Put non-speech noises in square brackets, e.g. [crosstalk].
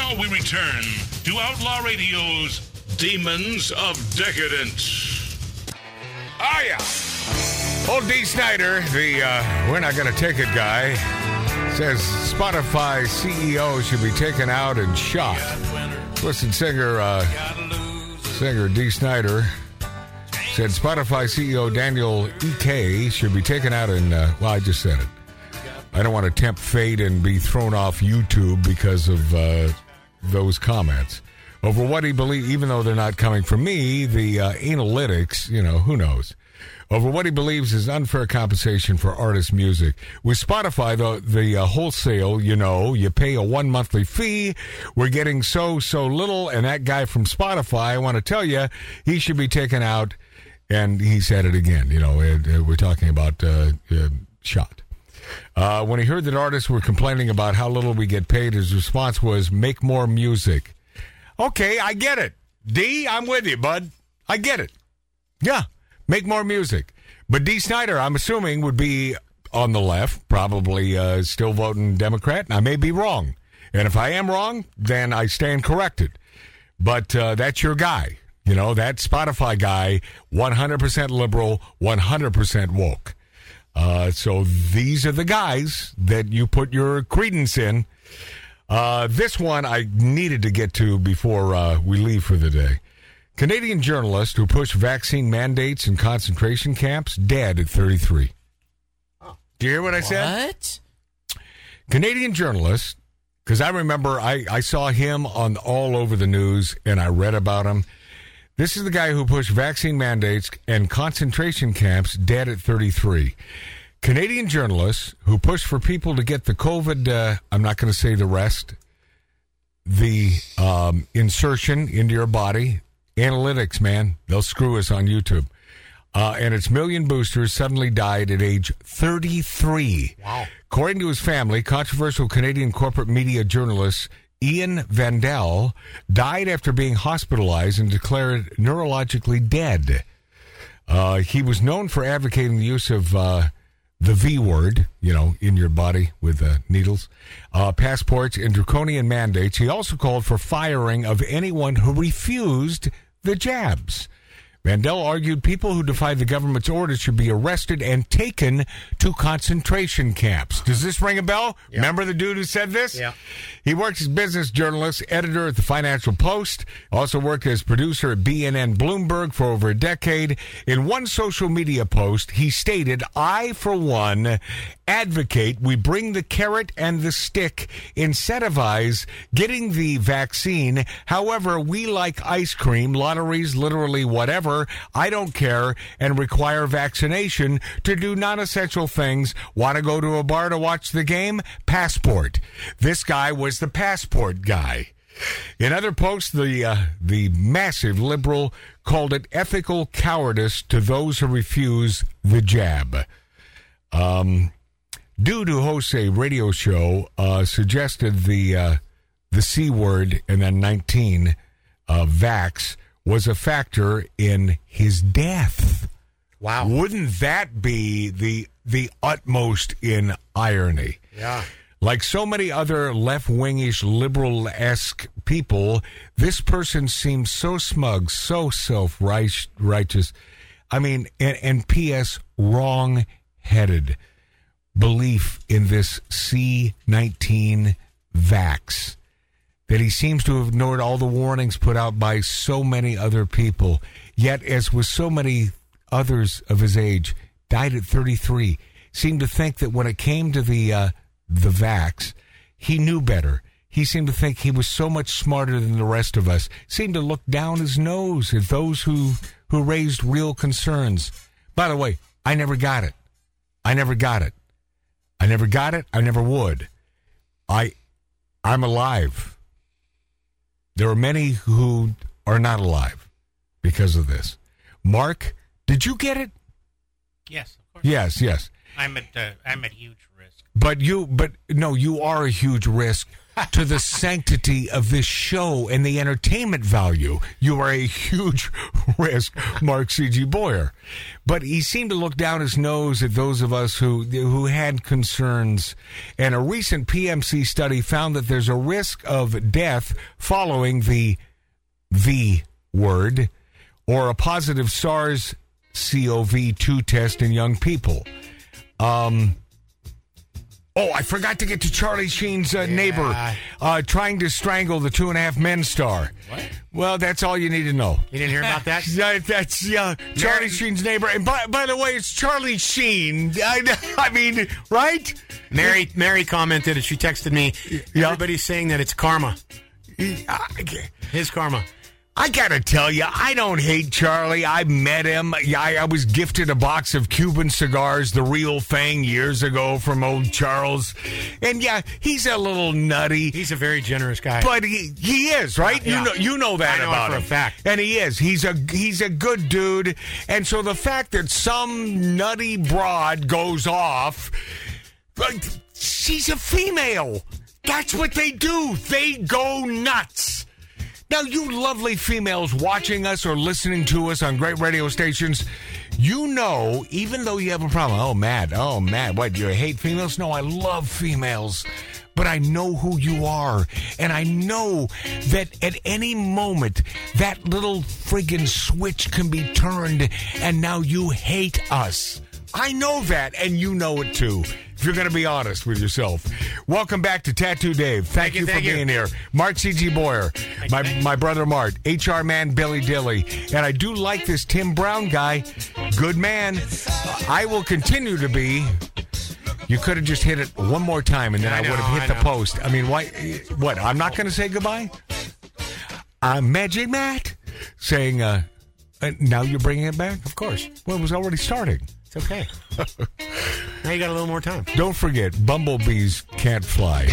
Now we return to Outlaw Radio's Demons of Decadence. Oh, yeah. Old Dee Snyder, the uh, we're not going to take it guy, says Spotify CEO should be taken out and shot. Listen, singer, uh, singer Dee Snyder said Spotify CEO Daniel Ek should be taken out and, uh, well, I just said it. I don't want to tempt fate and be thrown off YouTube because of uh, those comments over what he believes, even though they're not coming from me, the uh, analytics, you know, who knows, over what he believes is unfair compensation for artist music. With Spotify, the, the uh, wholesale, you know, you pay a one monthly fee. We're getting so, so little. And that guy from Spotify, I want to tell you, he should be taken out. And he said it again, you know, uh, we're talking about uh, shot. Uh, when he heard that artists were complaining about how little we get paid, his response was, make more music. Okay, I get it. Dee, I'm with you, bud. I get it. Yeah, make more music. But Dee Snyder, I'm assuming, would be on the left, probably uh, still voting Democrat. I may be wrong. And if I am wrong, then I stand corrected. But uh, that's your guy. You know, that Spotify guy, 100% liberal, 100% woke. Uh, so these are the guys that you put your credence in. Uh, this one I needed to get to before uh, we leave for the day. Canadian journalist who pushed vaccine mandates in concentration camps dead at 33. Do you hear what I said? What? Canadian journalist, because I remember I, I saw him on all over the news and I read about him. This is the guy who pushed vaccine mandates and concentration camps dead at 33. Canadian journalists who pushed for people to get the COVID, uh, I'm not going to say the rest, the um, insertion into your body. Analytics, man, they'll screw us on YouTube. Uh, and its million boosters suddenly died at age 33. Wow. According to his family, controversial Canadian corporate media journalist Ian Vandaelle died after being hospitalized and declared neurologically dead. Uh, he was known for advocating the use of uh, the V word, you know, in your body with uh, needles, uh, passports, and draconian mandates. He also called for firing of anyone who refused the jabs. Vandaelle argued people who defied the government's orders should be arrested and taken to concentration camps. Does this ring a bell? Remember the dude who said this? Yeah. He worked as business journalist, editor at the Financial Post, also worked as producer at BNN Bloomberg for over a decade. In one social media post, he stated, I, for one, advocate we bring the carrot and the stick, incentivize getting the vaccine. However, we like ice cream, lotteries, literally whatever. I don't care and require vaccination to do non essential things. Want to go to a bar to watch the game? Passport. This guy was the passport guy. In other posts, the uh, the massive liberal called it ethical cowardice to those who refuse the jab. Um, due to Jose radio show, uh, suggested the uh, the c word and then nineteen uh, vax was a factor in his death. Wow. Wouldn't that be the the utmost in irony? Yeah. Like so many other left wingish, liberal esque people, this person seems so smug, so self righteous. I mean, and, and P.S., wrong headed belief in this C19 vax that he seems to have ignored all the warnings put out by so many other people. Yet, as with so many others of his age, died at 33. Seemed to think that when it came to the uh, the vax, he knew better. He seemed to think he was so much smarter than the rest of us. Seemed to look down his nose at those who who raised real concerns. By the way, I never got it. I never got it. I never got it. I never would. I I'm alive. There are many who are not alive because of this. Mark, did you get it? Yes, of course. Yes, yes. I'm at uh, I'm at huge risk. But you, but no, you are a huge risk to the sanctity of this show and the entertainment value, you are a huge [laughs] risk, Mark C.G. Boyer. But he seemed to look down his nose at those of us who who had concerns. And a recent PMC study found that there's a risk of death following the V word or a positive SARS CoV 2 test in young people. Um, Oh, I forgot to get to Charlie Sheen's uh, neighbor uh, trying to strangle the two and a half men star. What? Well, that's all you need to know. You didn't hear about that? [laughs] Yeah, that's yeah, Charlie Sheen's neighbor. And by, by the way, it's Charlie Sheen. I, [laughs] I mean, right? Mary Mary commented and she texted me. Everybody's saying that it's karma. His karma. I gotta tell you, I don't hate Charlie. I met him. I, I was gifted a box of Cuban cigars, the real thing, years ago from old Charles. And yeah, he's a little nutty. He's a very generous guy. But he he is right. Yeah. You know you know that know it about for a fact. And he is. He's a he's a good dude. And so the fact that some nutty broad goes off, like, she's a female. That's what they do. They go nuts. Now, you lovely females watching us or listening to us on great radio stations, you know, even though you have a problem, oh, Matt, oh, Matt, what, you hate females? No, I love females. But I know who you are. And I know that at any moment, that little friggin' switch can be turned and now you hate us. I know that, and you know it too. If you're going to be honest with yourself. Welcome back to Tattoo Dave. Thank, Thank you, you for thank you. being here. Mart C.G. Boyer, my, my brother Mart, HR man Billy Dilly. And I do like this Tim Brown guy. Good man. I will continue to be. You could have just hit it one more time and then I, I know, would have hit I the know. post. I mean, why? What? I'm not going to say goodbye? I'm Magic Matt saying, uh, uh, now you're bringing it back? of course. Well, it was already starting. It's okay. [laughs] now you got a little more time. Don't forget, bumblebees can't fly.